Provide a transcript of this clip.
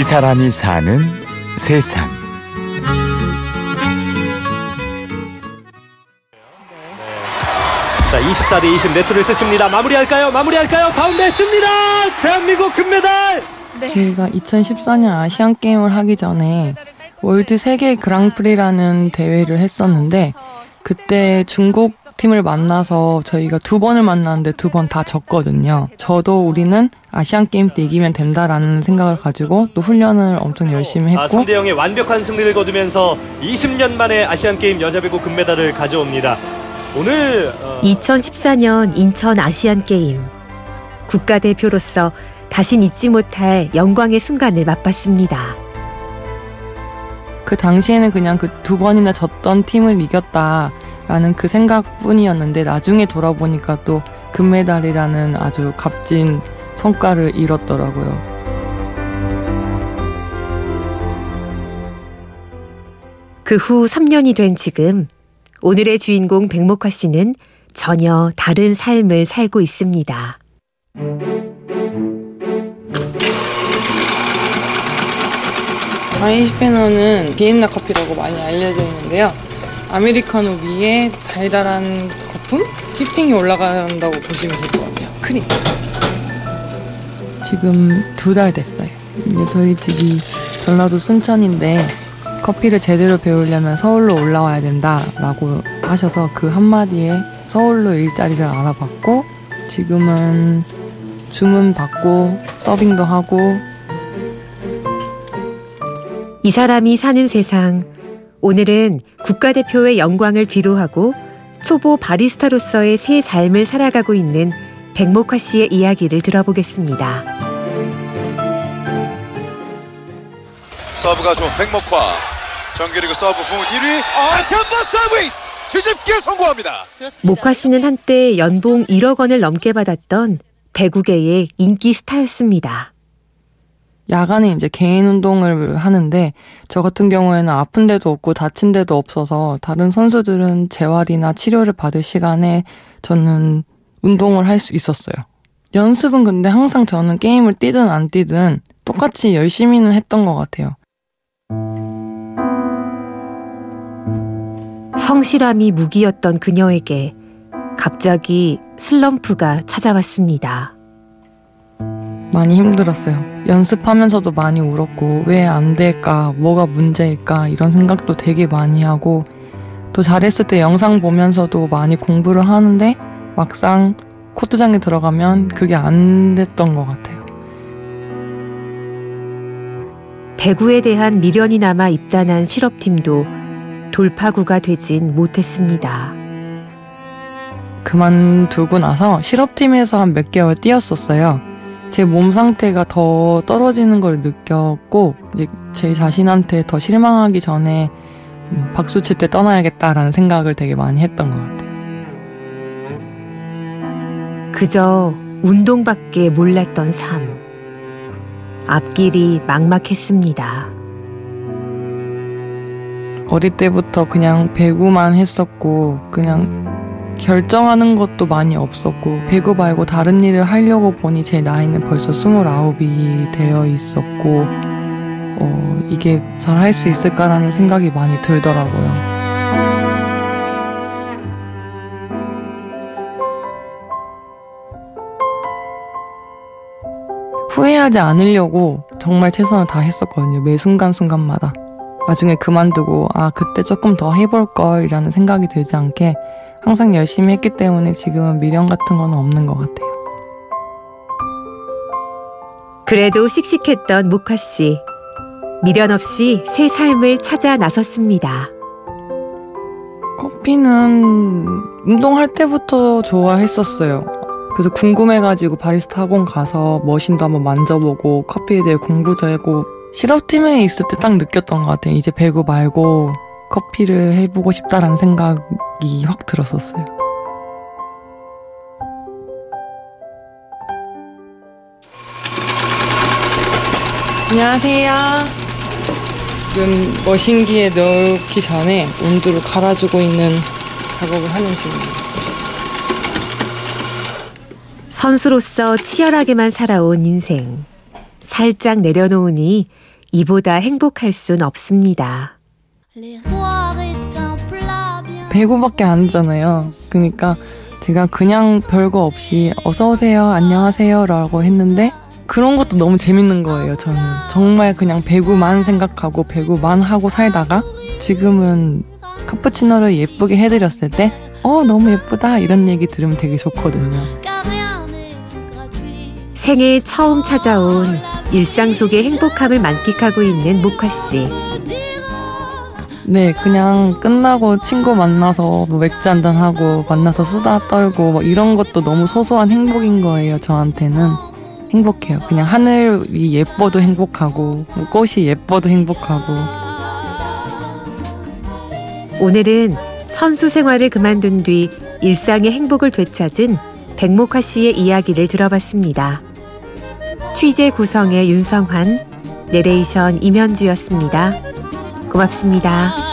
이 사람이 사는 세상. 자, 24 대 20 네트를 스칩니다. 마무리할까요? 마무리할까요? 가운데 뜹니다. 대한민국 금메달. 제가 2014년 아시안 게임을 하기 전에 world 세계 그랑프리라는 대회를 했었는데 그때 중국 팀을 만나서 저희가 두 번을 만났는데 두 번 다 졌거든요. 저도 우리는 아시안 게임 때 이기면 된다라는 생각을 가지고 또 훈련을 엄청 열심히 아, 했고 3대 0의 완벽한 승리를 거두면서 20년 만에 아시안 게임 여자 배구 금메달을 가져옵니다. 오늘 어, 2014년 인천 아시안 게임 국가대표로서 다신 잊지 못할 영광의 순간을 맛봤습니다. 그 당시에는 그냥 그 두 번이나 졌던 팀을 이겼다 라는 그 생각뿐이었는데 나중에 돌아보니까 또 금메달이라는 아주 값진 성과를 이뤘더라고요. 그 후 3년이 된 지금 오늘의 주인공 백목화 씨는 전혀 다른 삶을 살고 있습니다. 아이시페너는 비엔나 커피라고 많이 알려져 있는데요. 아메리카노 위에 달달한 거품? 휘핑이 올라간다고 보시면 될 것 같아요. 크림. 지금 두 달 됐어요. 이제 저희 집이 전라도 순천인데 커피를 제대로 배우려면 서울로 올라와야 된다라고 하셔서 그 한마디에 서울로 일자리를 알아봤고 지금은 주문 받고 서빙도 하고 이 사람이 사는 세상. 오늘은 국가대표의 영광을 뒤로하고 초보 바리스타로서의 새 삶을 살아가고 있는 백목화 씨의 이야기를 들어보겠습니다. 서브가 좋은 백목화 정규리그 서브 부문 1위 아시안바 서브에이스 뒤집기에 성공합니다. 목화 씨는 한때 연봉 1억 원을 넘게 받았던 배구계의 인기 스타였습니다. 야간에 이제 개인 운동을 하는데 저 같은 경우에는 아픈 데도 없고 다친 데도 없어서 다른 선수들은 재활이나 치료를 받을 시간에 저는 운동을 할 수 있었어요. 연습은 근데 항상 저는 게임을 뛰든 안 뛰든 똑같이 열심히는 했던 것 같아요. 성실함이 무기였던 그녀에게 갑자기 슬럼프가 찾아왔습니다. 많이 힘들었어요. 연습하면서도 많이 울었고, 왜 안 될까, 뭐가 문제일까, 이런 생각도 되게 많이 하고, 또 잘했을 때 영상 보면서도 많이 공부를 하는데, 막상 코트장에 들어가면 그게 안 됐던 것 같아요. 배구에 대한 미련이 남아 입단한 실업팀도 돌파구가 되진 못했습니다. 그만두고 나서 실업팀에서 한 몇 개월 뛰었었어요. 제 몸 상태가 더 떨어지는 걸 느꼈고, 이제 제 자신한테 더 실망하기 전에 음, 박수 칠 때 떠나야겠다라는 생각을 되게 많이 했던 것 같아요. 그저 운동밖에 몰랐던 삶. 앞길이 막막했습니다. 어릴 때부터 그냥 배구만 했었고, 그냥 결정하는 것도 많이 없었고, 배구 말고 다른 일을 하려고 보니 제 나이는 벌써 29이 되어 있었고, 어, 이게 잘 할 수 있을까라는 생각이 많이 들더라고요. 후회하지 않으려고 정말 최선을 다 했었거든요. 매 순간순간마다. 나중에 그만두고, 아, 그때 조금 더 해볼걸, 이라는 생각이 들지 않게 항상 열심히 했기 때문에 지금은 미련 같은 건 없는 것 같아요. 그래도 씩씩했던 모카 씨. 미련 없이 새 삶을 찾아 나섰습니다. 커피는 운동할 때부터 좋아했었어요. 그래서 궁금해가지고 바리스타 학원 가서 머신도 한번 만져보고 커피에 대해 공부도 하고 실업팀에 있을 때 딱 느꼈던 것 같아요. 이제 배구 말고 커피를 해보고 싶다라는 생각이 확 들었었어요. 안녕하세요. 지금 머신기에 넣기 전에 온도를 갈아주고 있는 작업을 하는 중입니다. 선수로서 치열하게만 살아온 인생. 살짝 내려놓으니 이보다 행복할 순 없습니다. 배구밖에 안 하잖아요. 그러니까 제가 그냥 별거 없이 어서 오세요, 안녕하세요 라고 했는데 그런 것도 너무 재밌는 거예요. 저는 정말 그냥 배구만 생각하고 배구만 하고 살다가 지금은 카푸치노를 예쁘게 해드렸을 때 어, 너무 예쁘다 이런 얘기 들으면 되게 좋거든요. 생애 처음 찾아온 일상 속의 행복함을 만끽하고 있는 모카 씨. 네, 그냥 끝나고 친구 만나서 뭐 맥주 한잔 하고 만나서 수다 떨고 뭐 이런 것도 너무 소소한 행복인 거예요. 저한테는 행복해요. 그냥 하늘이 예뻐도 행복하고 뭐 꽃이 예뻐도 행복하고 오늘은 선수 생활을 그만둔 뒤 일상의 행복을 되찾은 백목화 씨의 이야기를 들어봤습니다. 취재 구성의 윤성환, 내레이션 임현주였습니다. 고맙습니다.